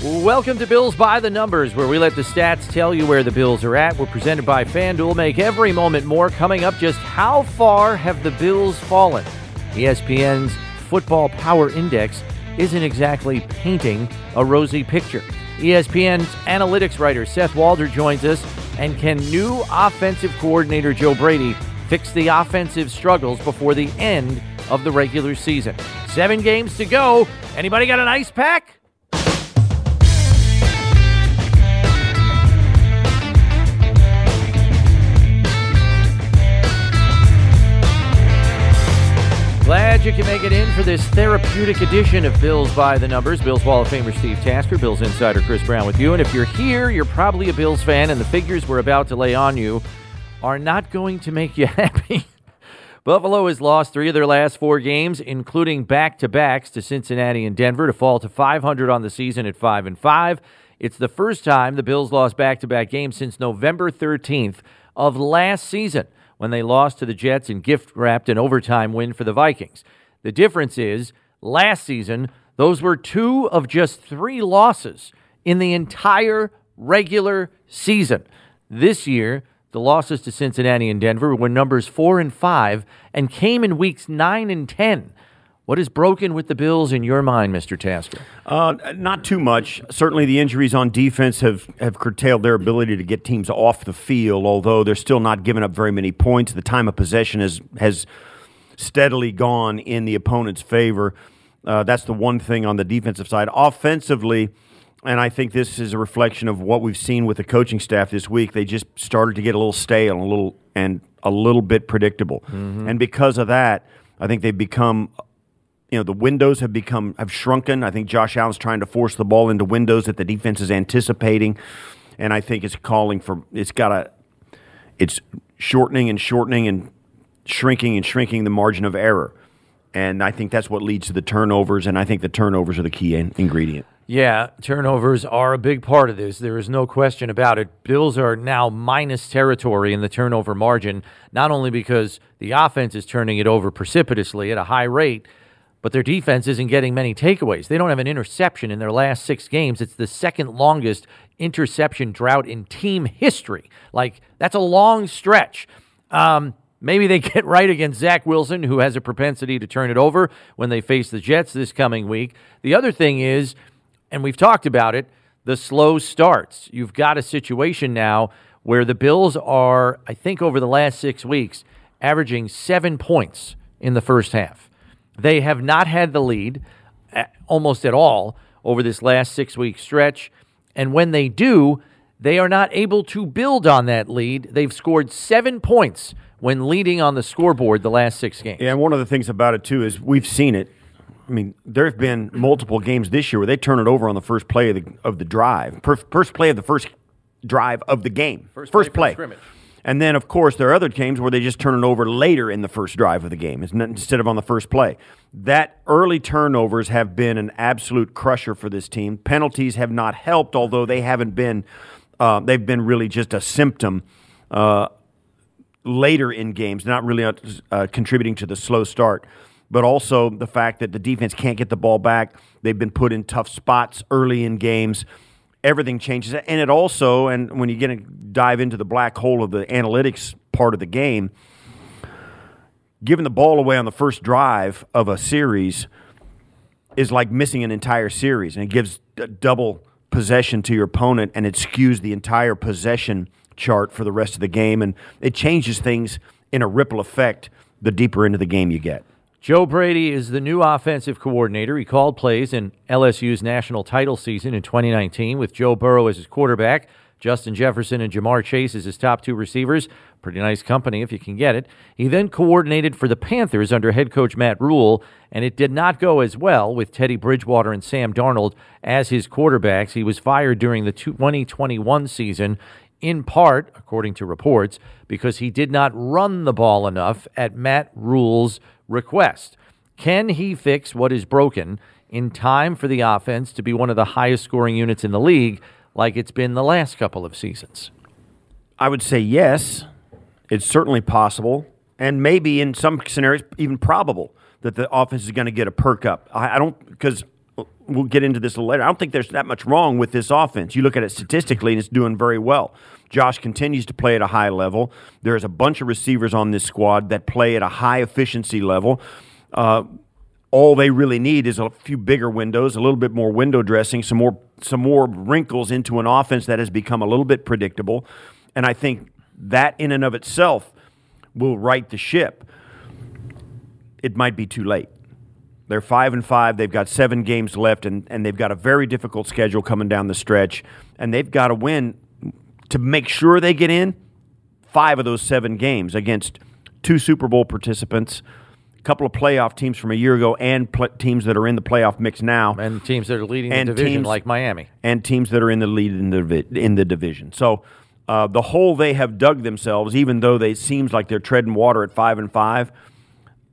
Welcome to Bills by the Numbers, where we let the stats tell you where the Bills are at. We're presented by FanDuel. Make every moment more. Coming up, just how far have the Bills fallen? ESPN's Football Power Index isn't exactly painting a rosy picture. ESPN's analytics writer Seth Walder joins us. And can new offensive coordinator Joe Brady fix the offensive struggles before the end of the regular season? Seven games to go. Anybody got an ice pack? You can make it in for this therapeutic edition of Bills by the Numbers. Bills Wall of Famer Steve Tasker, Bills insider Chris Brown with you. And if you're here, you're probably a Bills fan, and the figures we're about to lay on you are not going to make you happy. Buffalo has lost three of their last four games, including back to Cincinnati and Denver, to fall to 500 on the season at 5 and 5. It's the first time the Bills lost back to back games since November 13th of last season when they lost to the Jets and gift wrapped an overtime win for the Vikings. The difference is last season, those were two of just three losses in the entire regular season. This year, the losses to Cincinnati and Denver were numbers four and five and came in weeks nine and 10. What is broken with the Bills in your mind, Mr. Tasker? Uh, not too much. Certainly, the injuries on defense have, have curtailed their ability to get teams off the field, although they're still not giving up very many points. The time of possession has, has steadily gone in the opponent's favor. Uh, that's the one thing on the defensive side. Offensively, and I think this is a reflection of what we've seen with the coaching staff this week. They just started to get a little stale and a little and a little bit predictable, mm-hmm. and because of that, I think they've become you know the windows have become have shrunken. I think Josh Allen's trying to force the ball into windows that the defense is anticipating, and I think it's calling for it's got a it's shortening and shortening and shrinking and shrinking the margin of error, and I think that's what leads to the turnovers. And I think the turnovers are the key in- ingredient. Yeah, turnovers are a big part of this. There is no question about it. Bills are now minus territory in the turnover margin, not only because the offense is turning it over precipitously at a high rate but their defense isn't getting many takeaways. They don't have an interception in their last six games. It's the second longest interception drought in team history. Like, that's a long stretch. Um, maybe they get right against Zach Wilson, who has a propensity to turn it over when they face the Jets this coming week. The other thing is, and we've talked about it, the slow starts. You've got a situation now where the Bills are, I think, over the last six weeks, averaging seven points in the first half. They have not had the lead almost at all over this last six week stretch. And when they do, they are not able to build on that lead. They've scored seven points when leading on the scoreboard the last six games. Yeah, and one of the things about it, too, is we've seen it. I mean, there have been multiple games this year where they turn it over on the first play of the, of the drive, first play of the first drive of the game. First, first play. play. And then, of course, there are other games where they just turn it over later in the first drive of the game instead of on the first play. That early turnovers have been an absolute crusher for this team. Penalties have not helped, although they haven't been. Uh, they've been really just a symptom uh, later in games, not really uh, uh contributing to the slow start. But also the fact that the defense can't get the ball back. They've been put in tough spots early in games everything changes. And it also, and when you get to dive into the black hole of the analytics part of the game, giving the ball away on the first drive of a series is like missing an entire series, and it gives double possession to your opponent, and it skews the entire possession chart for the rest of the game, and it changes things in a ripple effect the deeper into the game you get. Joe Brady is the new offensive coordinator. He called plays in LSU's national title season in 2019 with Joe Burrow as his quarterback, Justin Jefferson and Ja'Marr Chase as his top two receivers. Pretty nice company if you can get it. He then coordinated for the Panthers under head coach Matt Rhule, and it did not go as well with Teddy Bridgewater and Sam Darnold as his quarterbacks. He was fired during the 2021 season in part, according to reports, because he did not run the ball enough at Matt Rhule's request. Can he fix what is broken in time for the offense to be one of the highest scoring units in the league like it's been the last couple of seasons? I would say yes. It's certainly possible, and maybe in some scenarios, even probable that the offense is going to get a perk up. I, I don't, because we'll get into this a little later. I don't think there's that much wrong with this offense. You look at it statistically, and it's doing very well. Josh continues to play at a high level. There's a bunch of receivers on this squad that play at a high efficiency level. Uh, all they really need is a few bigger windows, a little bit more window dressing, some more some more wrinkles into an offense that has become a little bit predictable. And I think that in and of itself will right the ship. It might be too late. They're five and five. They've got seven games left, and, and they've got a very difficult schedule coming down the stretch. And they've got to win to make sure they get in five of those seven games against two Super Bowl participants, a couple of playoff teams from a year ago, and pl- teams that are in the playoff mix now, and teams that are leading And the division, teams- like Miami. and teams that are in the lead in the in the division. So uh, the hole they have dug themselves, even though they seems like they're treading water at five and five,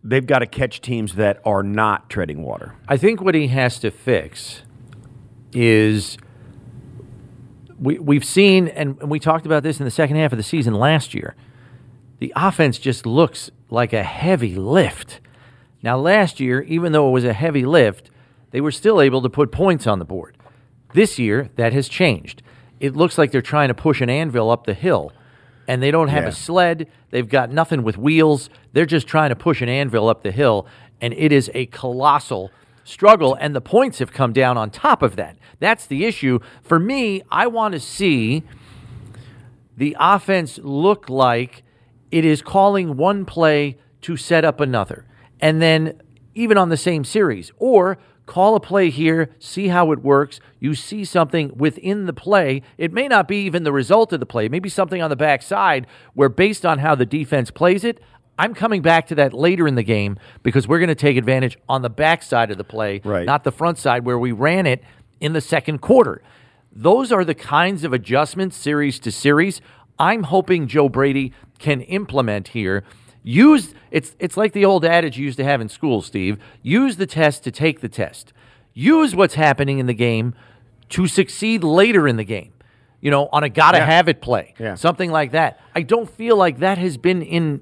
they've got to catch teams that are not treading water. I think what he has to fix is we we've seen and we talked about this in the second half of the season last year. The offense just looks like a heavy lift. Now last year, even though it was a heavy lift, they were still able to put points on the board. This year, that has changed. It looks like they're trying to push an anvil up the hill and they don't have Yeah. a sled. They've got nothing with wheels. They're just trying to push an anvil up the hill, and it is a colossal struggle. And the points have come down on top of that. That's the issue. For me, I want to see the offense look like it is calling one play to set up another. And then even on the same series, or call a play here, see how it works. You see something within the play. It may not be even the result of the play, maybe something on the backside where, based on how the defense plays it, I'm coming back to that later in the game because we're going to take advantage on the backside of the play, Right. not the front side where we ran it in the second quarter. Those are the kinds of adjustments, series to series, I'm hoping Joe Brady can implement here. Use it's it's like the old adage you used to have in school, Steve. Use the test to take the test. Use what's happening in the game to succeed later in the game. You know, on a gotta Yeah. have it play. Yeah. Something like that. I don't feel like that has been in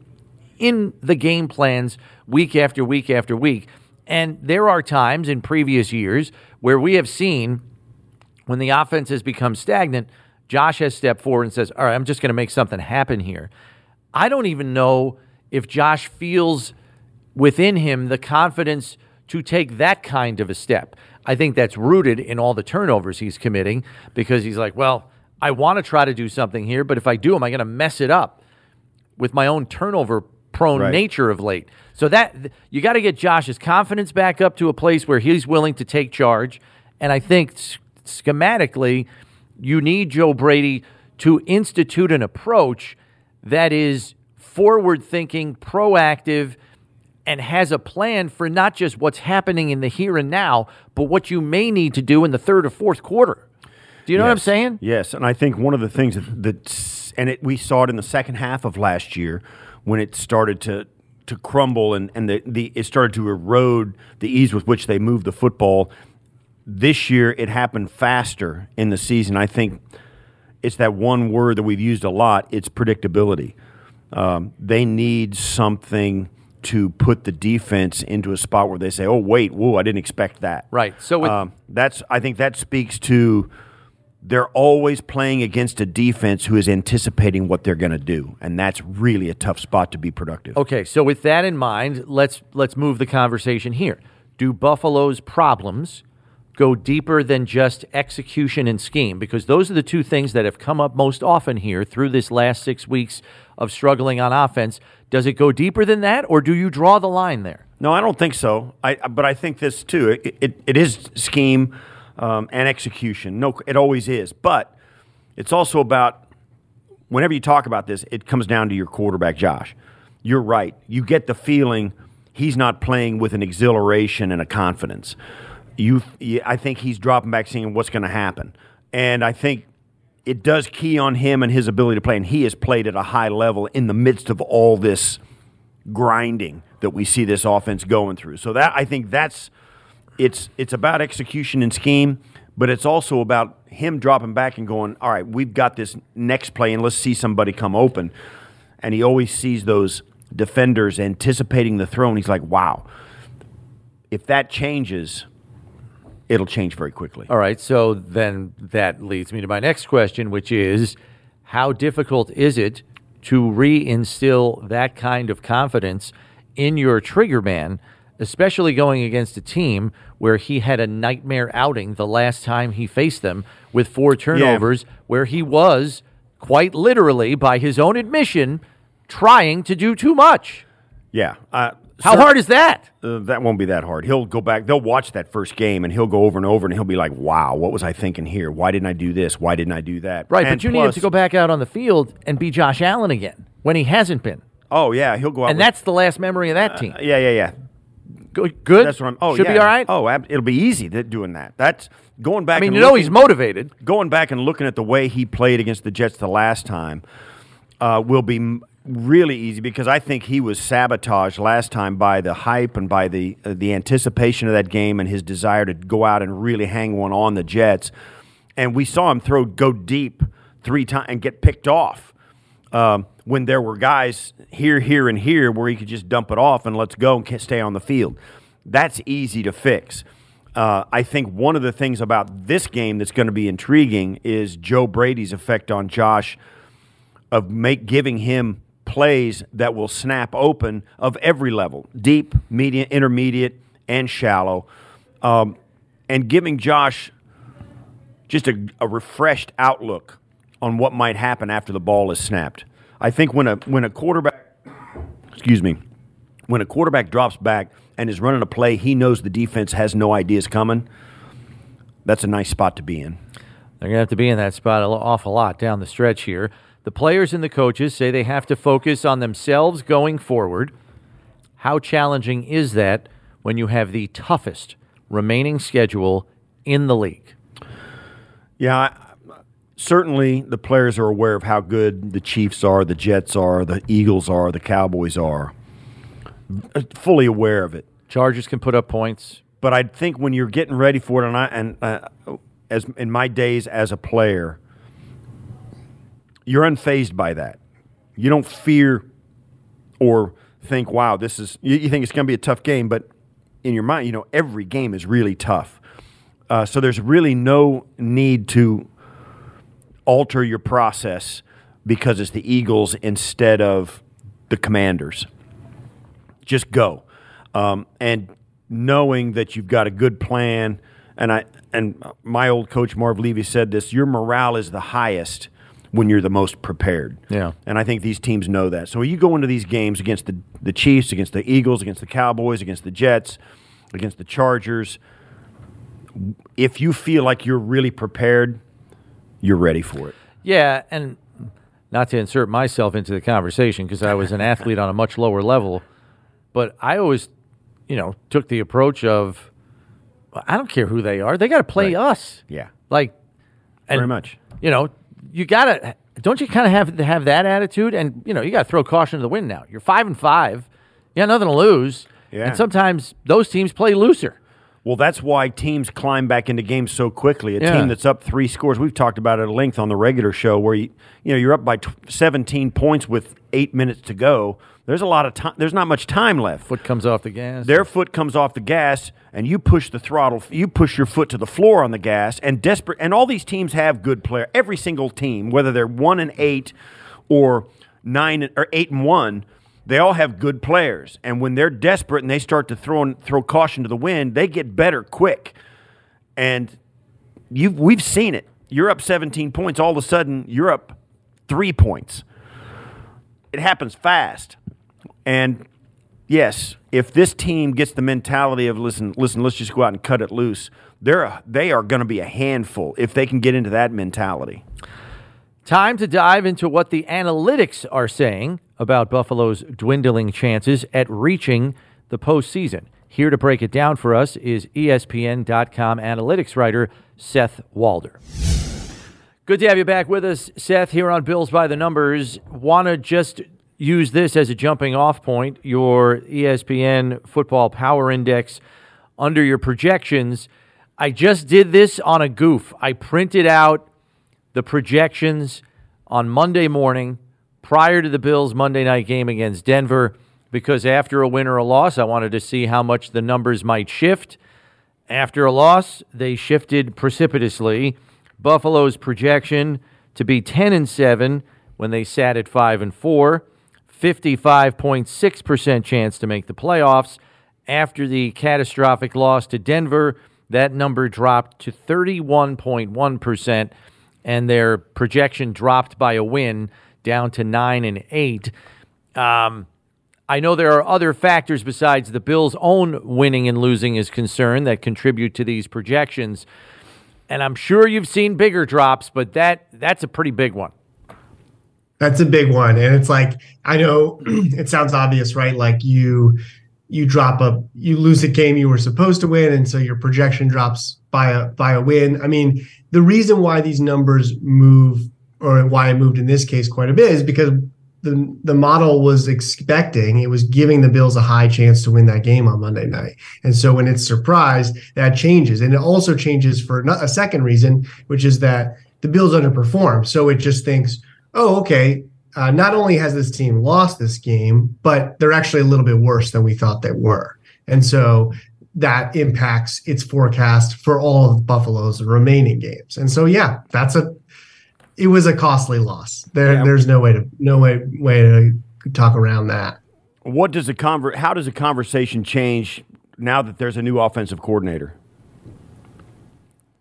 in the game plans week after week after week. And there are times in previous years where we have seen when the offense has become stagnant, Josh has stepped forward and says, All right, I'm just going to make something happen here. I don't even know if Josh feels within him the confidence to take that kind of a step. I think that's rooted in all the turnovers he's committing because he's like, Well, I want to try to do something here, but if I do, am I going to mess it up with my own turnover prone Right. nature of late? So that you got to get Josh's confidence back up to a place where he's willing to take charge. And I think schematically, you need Joe Brady to institute an approach that is forward thinking, proactive, and has a plan for not just what's happening in the here and now, but what you may need to do in the third or fourth quarter. Do you know what I'm saying? Yes, and I think one of the things that, that and it, we saw it in the second half of last year when it started to to crumble and, and the, the it started to erode the ease with which they moved the football. This year it happened faster in the season. I think it's that one word that we've used a lot. It's predictability. Um, they need something to put the defense into a spot where they say, "Oh, wait, whoa, I didn't expect that." Right. So with- um, that's I think that speaks to they're always playing against a defense who is anticipating what they're going to do, and that's really a tough spot to be productive. Okay, so with that in mind, let's let's move the conversation here. Do Buffalo's problems go deeper than just execution and scheme? Because those are the two things that have come up most often here through this last six weeks of struggling on offense. Does it go deeper than that, or do you draw the line there? No, I don't think so. I but I think this too. It it, it is scheme um, and execution. No, it always is. But it's also about whenever you talk about this, it comes down to your quarterback, Josh. You're right. You get the feeling he's not playing with an exhilaration and a confidence. You, I think he's dropping back, seeing what's going to happen, and I think it does key on him and his ability to play. And he has played at a high level in the midst of all this grinding that we see this offense going through. So that I think that's it's it's about execution and scheme, but it's also about him dropping back and going, "All right, we've got this next play and let's see somebody come open." And he always sees those defenders anticipating the throw and he's like, "Wow. If that changes, it'll change very quickly. All right, so then that leads me to my next question, which is how difficult is it to reinstill that kind of confidence in your trigger man, especially going against a team where he had a nightmare outing the last time he faced them with four turnovers, where he was quite literally, by his own admission, trying to do too much. Yeah. Uh, How hard is that? Uh, that won't be that hard. He'll go back. They'll watch that first game, and he'll go over and over, and he'll be like, "Wow, what was I thinking here? Why didn't I do this? Why didn't I do that?" Right, And but you need him to go back out on the field and be Josh Allen again when he hasn't been. Oh yeah, he'll go out. And with- that's the last memory of that team. yeah, yeah, yeah. Good. good? That's what I'm. Oh, Should yeah. be all right. Oh, ab- it'll be easy that doing that. That's going back. I mean, and you know looking- he's motivated. going back and looking at the way he played against the Jets the last time uh, will be really easy because I think he was sabotaged last time by the hype and by the uh, the anticipation of that game and his desire to go out and really hang one on the Jets. And we saw him throw go deep three times and get picked off. Um, when there were guys here, here, and here where he could just dump it off and let's go and stay on the field. That's easy to fix. Uh, I think one of the things about this game that's going to be intriguing is Joe Brady's effect on Josh of make giving him plays that will snap open of every level, deep, medium, intermediate, and shallow, um, and giving Josh just a, a refreshed outlook on what might happen after the ball is snapped. I think when a when a quarterback, excuse me, when a quarterback drops back and is running a play, he knows the defense has no ideas coming. That's a nice spot to be in. They're going to have to be in that spot an awful lot down the stretch here. The players and the coaches say they have to focus on themselves going forward. How challenging is that when you have the toughest remaining schedule in the league? Yeah, certainly the players are aware of how good the Chiefs are, the Jets are, the Eagles are, the Cowboys are. Fully aware of it. Chargers can put up points. But I think when you're getting ready for it, and I and uh, as in my days as a player, you're unfazed by that. You don't fear or think, "Wow, this is." You, you think it's going to be a tough game, but in your mind, you know every game is really tough. Uh, so there's really no need to alter your process because it's the Eagles instead of the Commanders. Just go, um, and knowing that you've got a good plan. And I and my old coach Marv Levy said this: your morale is the highest when you're the most prepared. Yeah. And I think these teams know that. So you go into these games against the the Chiefs, against the Eagles, against the Cowboys, against the Jets, against the Chargers. If you feel like you're really prepared, you're ready for it. Yeah, and not to insert myself into the conversation because I was an athlete on a much lower level, but I always, you know, took the approach of I don't care who they are. They got to play Right. us. Yeah. Like and, Very much. You know, you got to don't you kind of have to have that attitude and you know, you got to throw caution to the wind now. You're 5 and 5. You got nothing to lose. Yeah. And sometimes those teams play looser. Well, that's why teams climb back into games so quickly. A Yeah. team that's up three scores, we've talked about it at length on the regular show, where you you know you're up by tw- 17 points with eight minutes to go. There's a lot of time. There's not much time left. Foot comes off the gas. Their foot comes off the gas, and you push the throttle. You push your foot to the floor on the gas, and desperate. And all these teams have good player. Every single team, whether they're one and eight or nine or eight and one, they all have good players. And when they're desperate and they start to throw throw caution to the wind, they get better quick. And you we've seen it. You're up 17 points. All of a sudden, you're up three points. It happens fast. And yes, if this team gets the mentality of listen, listen, let's just go out and cut it loose, they're a, they are going to be a handful if they can get into that mentality. Time to dive into what the analytics are saying about Buffalo's dwindling chances at reaching the postseason. Here to break it down for us is ESPN.com analytics writer Seth Walder. Good to have you back with us, Seth, here on Bills by the Numbers. Want to just use this as a jumping off point, your ESPN Football Power Index under your projections. I just did this on a goof. I printed out the projections on Monday morning prior to the Bills' Monday night game against Denver because after a win or a loss, I wanted to see how much the numbers might shift. After a loss, they shifted precipitously. Buffalo's projection to be 10 and 7 when they sat at 5 and 4, 55.6% chance to make the playoffs. After the catastrophic loss to Denver, that number dropped to 31.1% and their projection dropped by a win down to 9 and 8. Um, I know there are other factors besides the Bills' own winning and losing is concerned that contribute to these projections. And I'm sure you've seen bigger drops, but that that's a pretty big one. That's a big one. And it's like I know it sounds obvious, right? Like you you drop a you lose a game you were supposed to win and so your projection drops by a by a win. I mean, the reason why these numbers move or why I moved in this case quite a bit is because the the model was expecting it was giving the Bills a high chance to win that game on Monday night, and so when it's surprised, that changes, and it also changes for a second reason, which is that the Bills underperform. So it just thinks, oh, okay, uh, not only has this team lost this game, but they're actually a little bit worse than we thought they were, and so that impacts its forecast for all of Buffalo's remaining games. And so, yeah, that's a it was a costly loss. There, yeah. there's no way to no way way to talk around that. What does the conver- How does the conversation change now that there's a new offensive coordinator?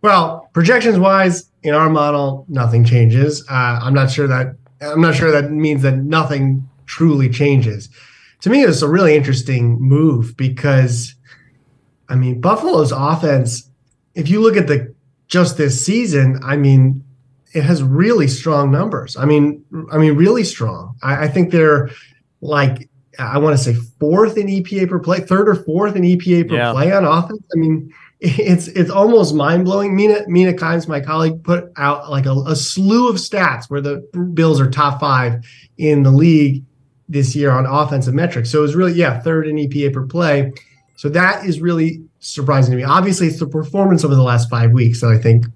Well, projections wise, in our model, nothing changes. Uh, I'm not sure that I'm not sure that means that nothing truly changes. To me, it's a really interesting move because, I mean, Buffalo's offense. If you look at the just this season, I mean, it has really strong numbers. I mean, I mean, really strong. I, I think they're like I want to say fourth in EPA per play, third or fourth in EPA per yeah. play on offense. I mean, it's it's almost mind blowing. Mina Mina Kimes, my colleague, put out like a, a, slew of stats where the Bills are top five in the league this year on offensive metrics. So it was really yeah third in EPA per play. So that is really surprising to me. Obviously, it's the performance over the last five weeks that I think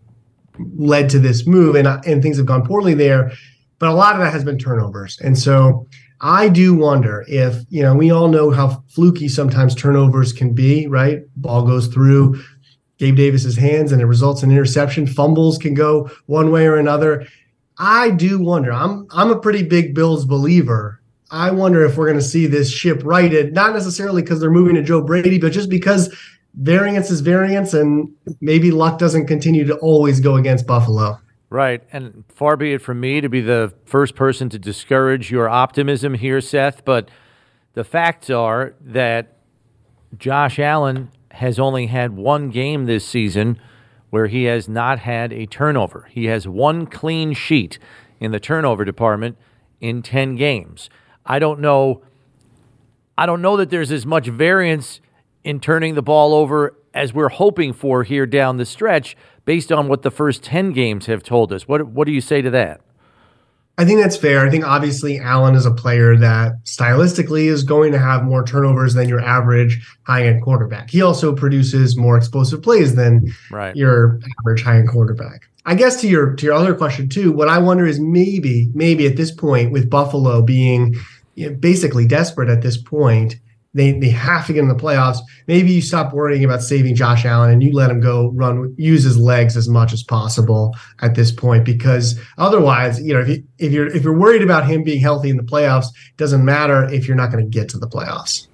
led to this move, and and things have gone poorly there. But a lot of that has been turnovers, and so I do wonder if you know we all know how fluky sometimes turnovers can be. Right, ball goes through Gabe Davis's hands, and it results in interception. Fumbles can go one way or another. I do wonder. I'm I'm a pretty big Bills believer. I wonder if we're going to see this ship righted, not necessarily because they're moving to Joe Brady, but just because variance is variance, and maybe luck doesn't continue to always go against Buffalo. Right. And far be it from me to be the first person to discourage your optimism here, Seth, but the facts are that Josh Allen has only had one game this season where he has not had a turnover. He has one clean sheet in the turnover department in 10 games. I don't know I don't know that there's as much variance in turning the ball over as we're hoping for here down the stretch based on what the first 10 games have told us. What, what do you say to that? I think that's fair. I think obviously Allen is a player that stylistically is going to have more turnovers than your average high end quarterback. He also produces more explosive plays than right. your average high end quarterback. I guess to your to your other question too, what I wonder is maybe maybe at this point with Buffalo being you know, basically desperate at this point, they they have to get in the playoffs. Maybe you stop worrying about saving Josh Allen and you let him go run, use his legs as much as possible at this point, because otherwise, you know, if you if you're if you're worried about him being healthy in the playoffs, it doesn't matter if you're not going to get to the playoffs.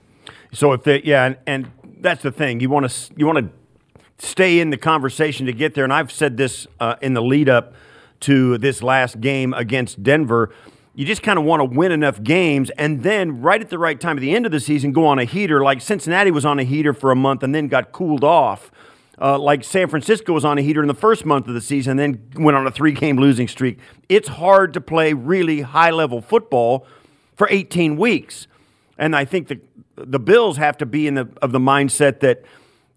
So if they, yeah, and, and that's the thing, you want to you want to stay in the conversation to get there. And I've said this uh, in the lead up to this last game against Denver you just kind of want to win enough games and then right at the right time at the end of the season go on a heater like cincinnati was on a heater for a month and then got cooled off. Uh, like san francisco was on a heater in the first month of the season and then went on a three game losing streak. It's hard to play really high level football for 18 weeks. And i think the, the bills have to be in the, of the mindset that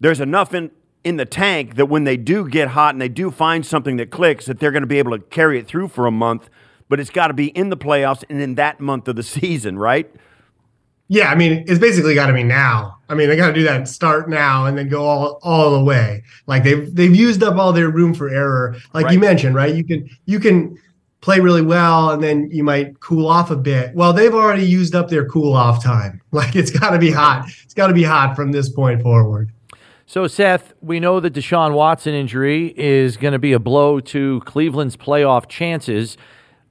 there's enough in, in the tank that when they do get hot and they do find something that clicks that they're going to be able to carry it through for a month but it's got to be in the playoffs and in that month of the season, right? Yeah, I mean, it's basically got to be now. I mean, they got to do that start now and then go all all the way. Like they've they've used up all their room for error. Like right. you mentioned, right? You can you can play really well and then you might cool off a bit. Well, they've already used up their cool off time. Like it's got to be hot. It's got to be hot from this point forward. So, Seth, we know the Deshaun Watson injury is going to be a blow to Cleveland's playoff chances.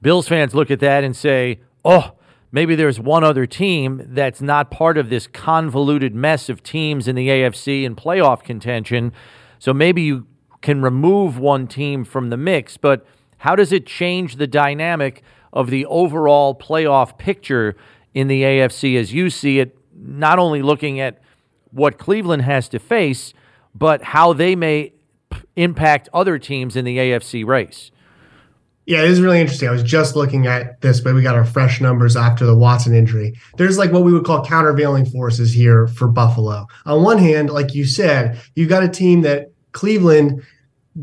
Bills fans look at that and say, oh, maybe there's one other team that's not part of this convoluted mess of teams in the AFC and playoff contention. So maybe you can remove one team from the mix, but how does it change the dynamic of the overall playoff picture in the AFC as you see it, not only looking at what Cleveland has to face, but how they may impact other teams in the AFC race. Yeah, it is really interesting. I was just looking at this, but we got our fresh numbers after the Watson injury. There's like what we would call countervailing forces here for Buffalo. On one hand, like you said, you've got a team that Cleveland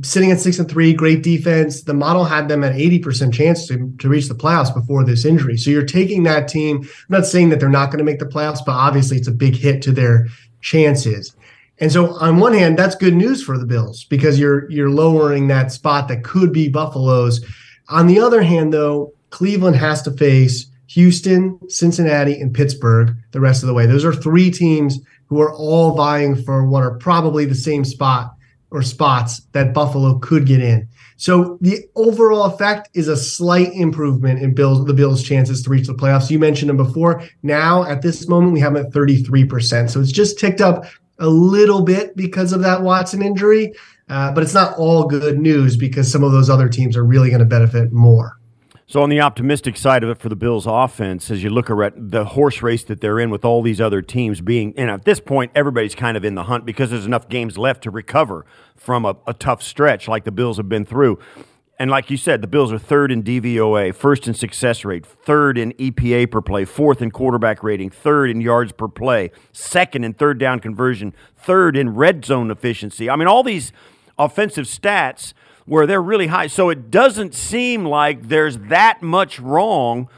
sitting at six and three, great defense. The model had them at 80% chance to, to reach the playoffs before this injury. So you're taking that team. I'm not saying that they're not going to make the playoffs, but obviously it's a big hit to their chances. And so on one hand, that's good news for the Bills because you're you're lowering that spot that could be Buffalo's. On the other hand, though, Cleveland has to face Houston, Cincinnati, and Pittsburgh the rest of the way. Those are three teams who are all vying for what are probably the same spot or spots that Buffalo could get in. So the overall effect is a slight improvement in Bills the Bills' chances to reach the playoffs. You mentioned them before. Now at this moment we have them at 33%. So it's just ticked up a little bit because of that Watson injury. Uh, but it's not all good news because some of those other teams are really going to benefit more. So on the optimistic side of it for the Bills offense, as you look at the horse race that they're in with all these other teams being, and at this point, everybody's kind of in the hunt because there's enough games left to recover from a, a tough stretch like the Bills have been through. And like you said, the Bills are third in DVOA, first in success rate, third in EPA per play, fourth in quarterback rating, third in yards per play, second in third down conversion, third in red zone efficiency. I mean, all these offensive stats where they're really high. So it doesn't seem like there's that much wrong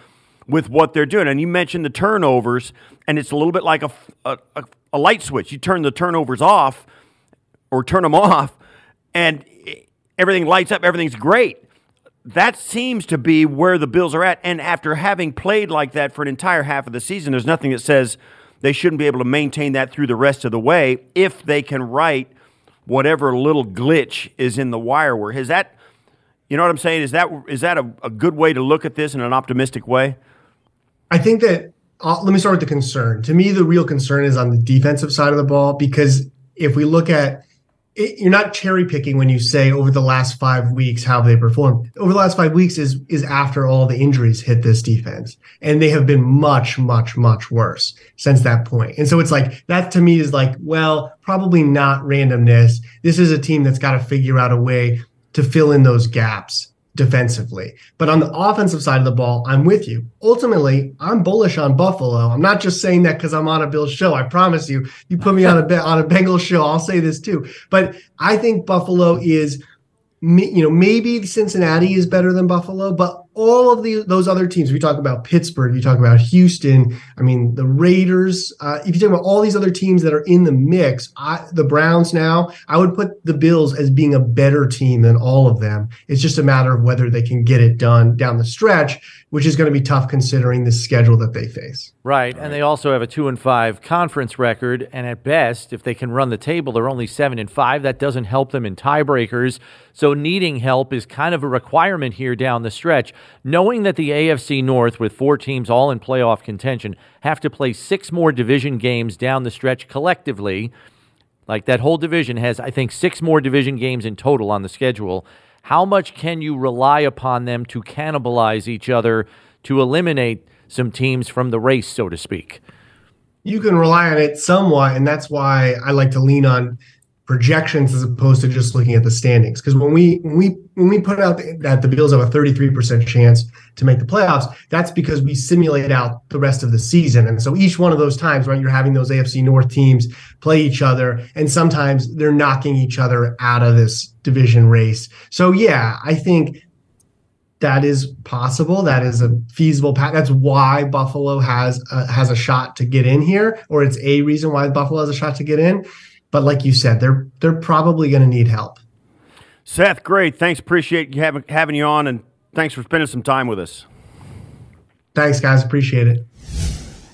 with what they're doing. And you mentioned the turnovers, and it's a little bit like a, a, a light switch. You turn the turnovers off or turn them off, and everything lights up, everything's great. That seems to be where the Bills are at. And after having played like that for an entire half of the season, there's nothing that says they shouldn't be able to maintain that through the rest of the way if they can write whatever little glitch is in the wire work. Is that, you know what I'm saying? Is that is that a, a good way to look at this in an optimistic way? I think that. Uh, let me start with the concern. To me, the real concern is on the defensive side of the ball because if we look at it, you're not cherry picking when you say over the last five weeks how they performed. Over the last five weeks is is after all the injuries hit this defense, and they have been much, much, much worse since that point. And so it's like that to me is like, well, probably not randomness. This is a team that's got to figure out a way to fill in those gaps defensively. But on the offensive side of the ball, I'm with you. Ultimately, I'm bullish on Buffalo. I'm not just saying that because I'm on a Bills show. I promise you, you put me on a on a Bengals show, I'll say this too. But I think Buffalo is you know, maybe Cincinnati is better than Buffalo, but all of the those other teams, we talk about Pittsburgh, you talk about Houston, I mean the Raiders. Uh, if you talk about all these other teams that are in the mix, I, the Browns now, I would put the Bills as being a better team than all of them. It's just a matter of whether they can get it done down the stretch which is going to be tough considering the schedule that they face. Right, and they also have a two and five conference record, and at best, if they can run the table, they're only seven and five. That doesn't help them in tiebreakers. So needing help is kind of a requirement here down the stretch. Knowing that the AFC North, with four teams all in playoff contention, have to play six more division games down the stretch collectively. Like that whole division has, I think, six more division games in total on the schedule how much can you rely upon them to cannibalize each other to eliminate some teams from the race, so to speak? You can rely on it somewhat, and that's why I like to lean on projections as opposed to just looking at the standings. Because when we when we when we put out that the Bills have a 33% chance to make the playoffs, that's because we simulate out the rest of the season. And so each one of those times, right, you're having those AFC North teams play each other, and sometimes they're knocking each other out of this division race. So yeah, I think that is possible. That is a feasible path. That's why Buffalo has a, has a shot to get in here, or it's a reason why Buffalo has a shot to get in. But like you said, they're they're probably going to need help. Seth, great. Thanks. Appreciate you having having you on, and thanks for spending some time with us. Thanks, guys. Appreciate it.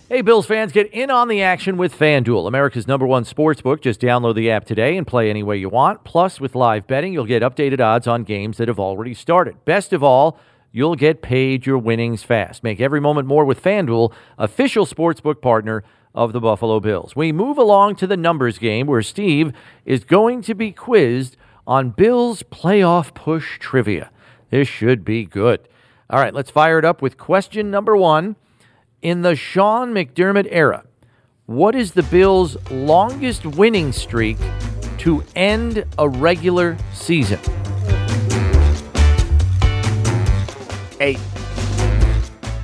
Hey, Bills fans, get in on the action with FanDuel, America's number one sports book. Just download the app today and play any way you want. Plus, with live betting, you'll get updated odds on games that have already started. Best of all, you'll get paid your winnings fast. Make every moment more with FanDuel, official sportsbook partner of the Buffalo Bills. We move along to the numbers game where Steve is going to be quizzed on Bills playoff push trivia. This should be good. All right, let's fire it up with question number one. In the Sean McDermott era, what is the Bills' longest winning streak to end a regular season? Eight.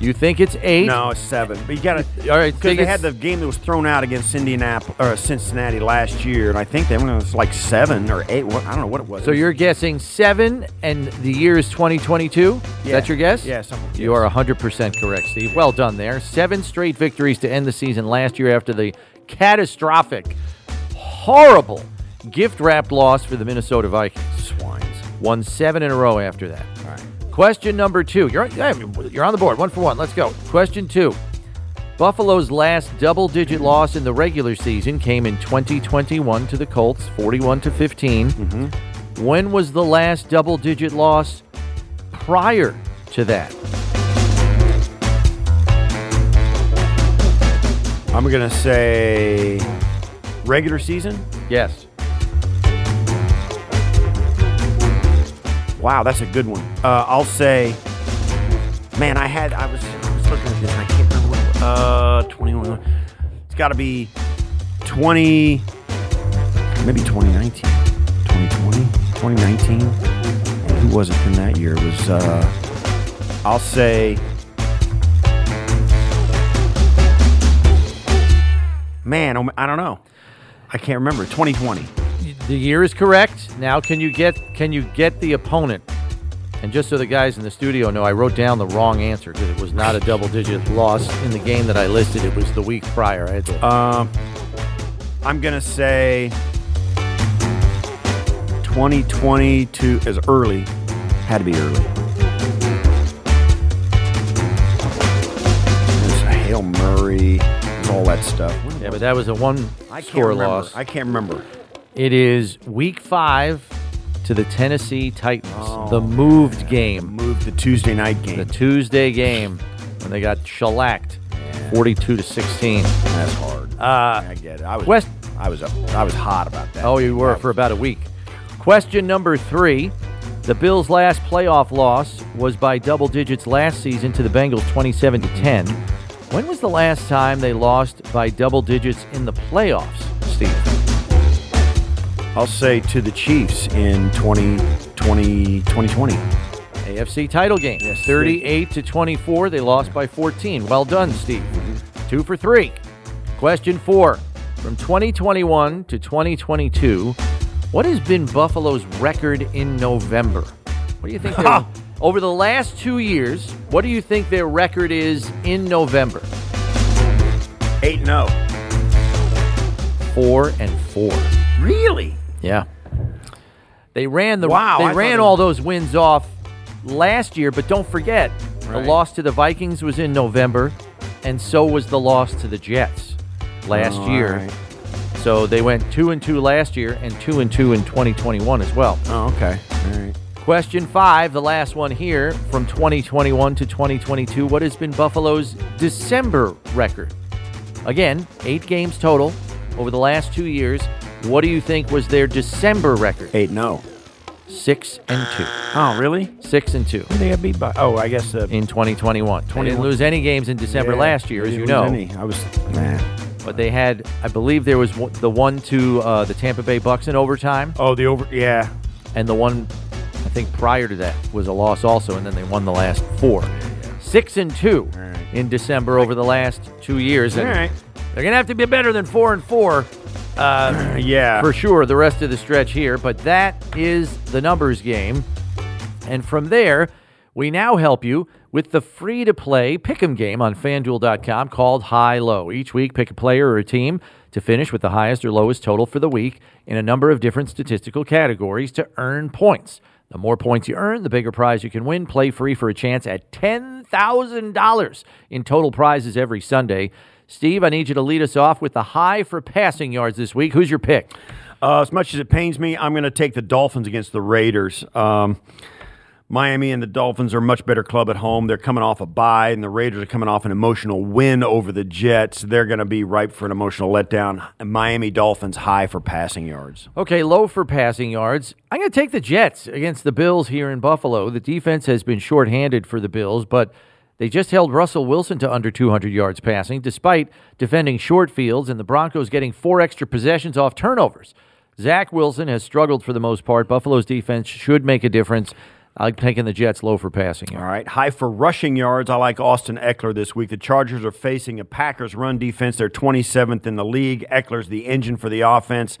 You think it's eight? No, it's seven. But you got to. All right, Because they had the game that was thrown out against Indianapolis or Cincinnati last year, and I think they went it was like seven or eight. What, I don't know what it was. So you're guessing seven, and the year is 2022? Is Yeah. that your guess? Yeah, something- You are 100% correct, Steve. Well done there. Seven straight victories to end the season last year after the catastrophic, horrible, gift wrapped loss for the Minnesota Vikings. swines. Won seven in a row after that. Question number two. You're, you're on the board. One for one. Let's go. Question two. Buffalo's last double digit loss in the regular season came in 2021 to the Colts, 41 to 15. Mm-hmm. When was the last double digit loss prior to that? I'm gonna say regular season. Yes. Wow, that's a good one. Uh, I'll say, man, I had I was I was looking at this. and I can't remember what. It was. Uh, 21. It's got to be 20. Maybe 2019, 2020, 2019. And who was it from that year? It was. Uh, I'll say. Man, oh, I don't know. I can't remember. 2020. The year is correct. Now can you get can you get the opponent? And just so the guys in the studio know, I wrote down the wrong answer because it was not a double digit loss in the game that I listed. It was the week prior. I had to Um, I'm gonna say 2022 as early. Had to be early. There's Hail Murray, all that stuff. Yeah, but that was a one-score loss. I can't remember. It is week five to the Tennessee Titans, Oh, the moved game, Moved the Tuesday night game. the Tuesday game when they got shellacked, forty-two to sixteen. That's hard. Uh, I get it. I was. Quest- I was up. I was hot about that. Oh, you were for about a week. Question number three. The Bills' last playoff loss was by double digits last season to the Bengals 27 to 10. When was the last time they lost by double digits in the playoffs, Steve? I'll say to the Chiefs in 2020, 2020. AFC title game. Yes, 38 to 24. They lost by 14. Well done, Steve. Mm-hmm. Two for three. Question four. From 2021 to 2022, what has been Buffalo's record in November? What do you think? over the last two years, what do you think their record is in November? 8 0. 4 and 4. Yeah. They ran the Wow, they I ran all those wins off last year, but don't forget the loss to the Vikings was in November, and so was the loss to the Jets last Oh, year. right. So they went two and two last year and two and two in 2021 as well. Oh, okay. All right. Question five, the last one here from 2021 to 2022. What has been Buffalo's December record? Again, eight games total over the last two years. What do you think was their December record? Eight no. Six and two. Oh, really? Six and two They got beat by. Oh, I guess the. in 2021. They didn't lose any games in December Yeah, last year, as you didn't know. lose any. I was. man. But they had, I believe, there was one- the one to uh, the Tampa Bay Bucks in overtime, Oh, the over. Yeah. and the one I think prior to that was a loss also, and then they won the last four. Six and two All right. in December over the last two years, and All right. they're gonna have to be better than four and four. Uh, Yeah. for sure the rest of the stretch here, but that is the numbers game. And from there, we now help you with the free to play pick'em game on fanduel.com called Hi-Lo. Each week, pick a player or a team to finish with the highest or lowest total for the week in a number of different statistical categories to earn points. The more points you earn, the bigger prize you can win. Play free for a chance at $10,000 in total prizes every Sunday. Steve, I need you to lead us off with the high for passing yards this week. Who's your pick? Uh, as much as it pains me, I'm going to take the Dolphins against the Raiders. Um, Miami and the Dolphins are a much better club at home. They're coming off a bye, and the Raiders are coming off an emotional win over the Jets. They're going to be ripe for an emotional letdown. Miami Dolphins high for passing yards. Okay, low for passing yards. I'm going to take the Jets against the Bills here in Buffalo. The defense has been shorthanded for the Bills, but they just held Russell Wilson to under 200 yards passing, despite defending short fields and the Broncos getting four extra possessions off turnovers. Zach Wilson has struggled for the most part. Buffalo's defense should make a difference. I'm taking the Jets low for passing yards. All right. High for rushing yards. I like Austin Ekeler this week. The Chargers are facing a Packers run defense. They're 27th in the league. Ekeler's the engine for the offense.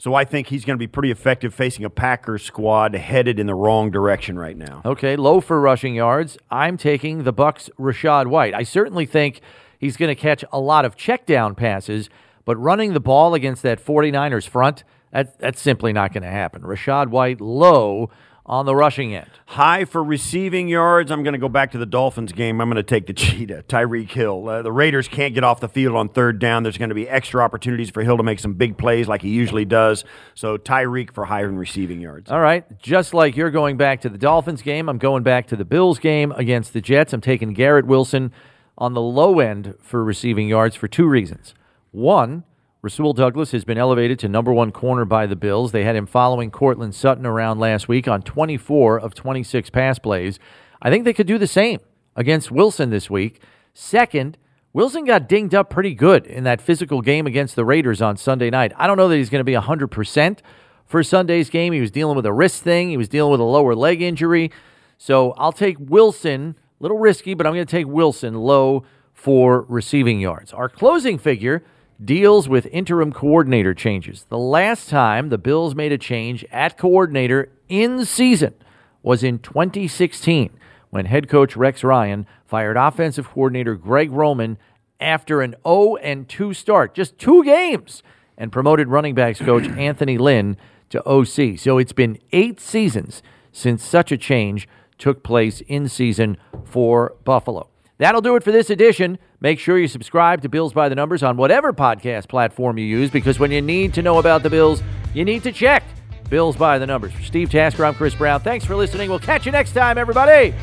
So I think he's going to be pretty effective facing a Packers squad headed in the wrong direction right now. Okay, low for rushing yards. I'm taking the Bucs Rachaad White. I certainly think he's going to catch a lot of check down passes, but running the ball against that 49ers front, that, that's simply not going to happen. Rachaad White low on the rushing end. High for receiving yards. I'm going to go back to the Dolphins game. I'm going to take the cheetah, Tyreek Hill. Uh, the Raiders can't get off the field on third down. There's going to be extra opportunities for Hill to make some big plays like he usually does. So Tyreek for higher in receiving yards. All right. Just like you're going back to the Dolphins game, I'm going back to the Bills game against the Jets. I'm taking Garrett Wilson on the low end for receiving yards for two reasons. One, Rasul Douglas has been elevated to number one corner by the Bills. They had him following Courtland Sutton around last week on 24 of 26 pass plays. I think they could do the same against Wilson this week. Second, Wilson got dinged up pretty good in that physical game against the Raiders on Sunday night. I don't know that he's going to be 100% for Sunday's game. He was dealing with a wrist thing, he was dealing with a lower leg injury. So I'll take Wilson, a little risky, but I'm going to take Wilson low for receiving yards. Our closing figure deals with interim coordinator changes. The last time the Bills made a change at coordinator in season was in 2016 when head coach Rex Ryan fired offensive coordinator Greg Roman after an 0 and 2 start, just two games, and promoted running backs coach Anthony Lynn to OC. So it's been 8 seasons since such a change took place in season for Buffalo. That'll do it for this edition. Make sure you subscribe to Bills by the Numbers on whatever podcast platform you use because when you need to know about the Bills, you need to check Bills by the Numbers. For Steve Tasker, I'm Chris Brown. Thanks for listening. We'll catch you next time, everybody.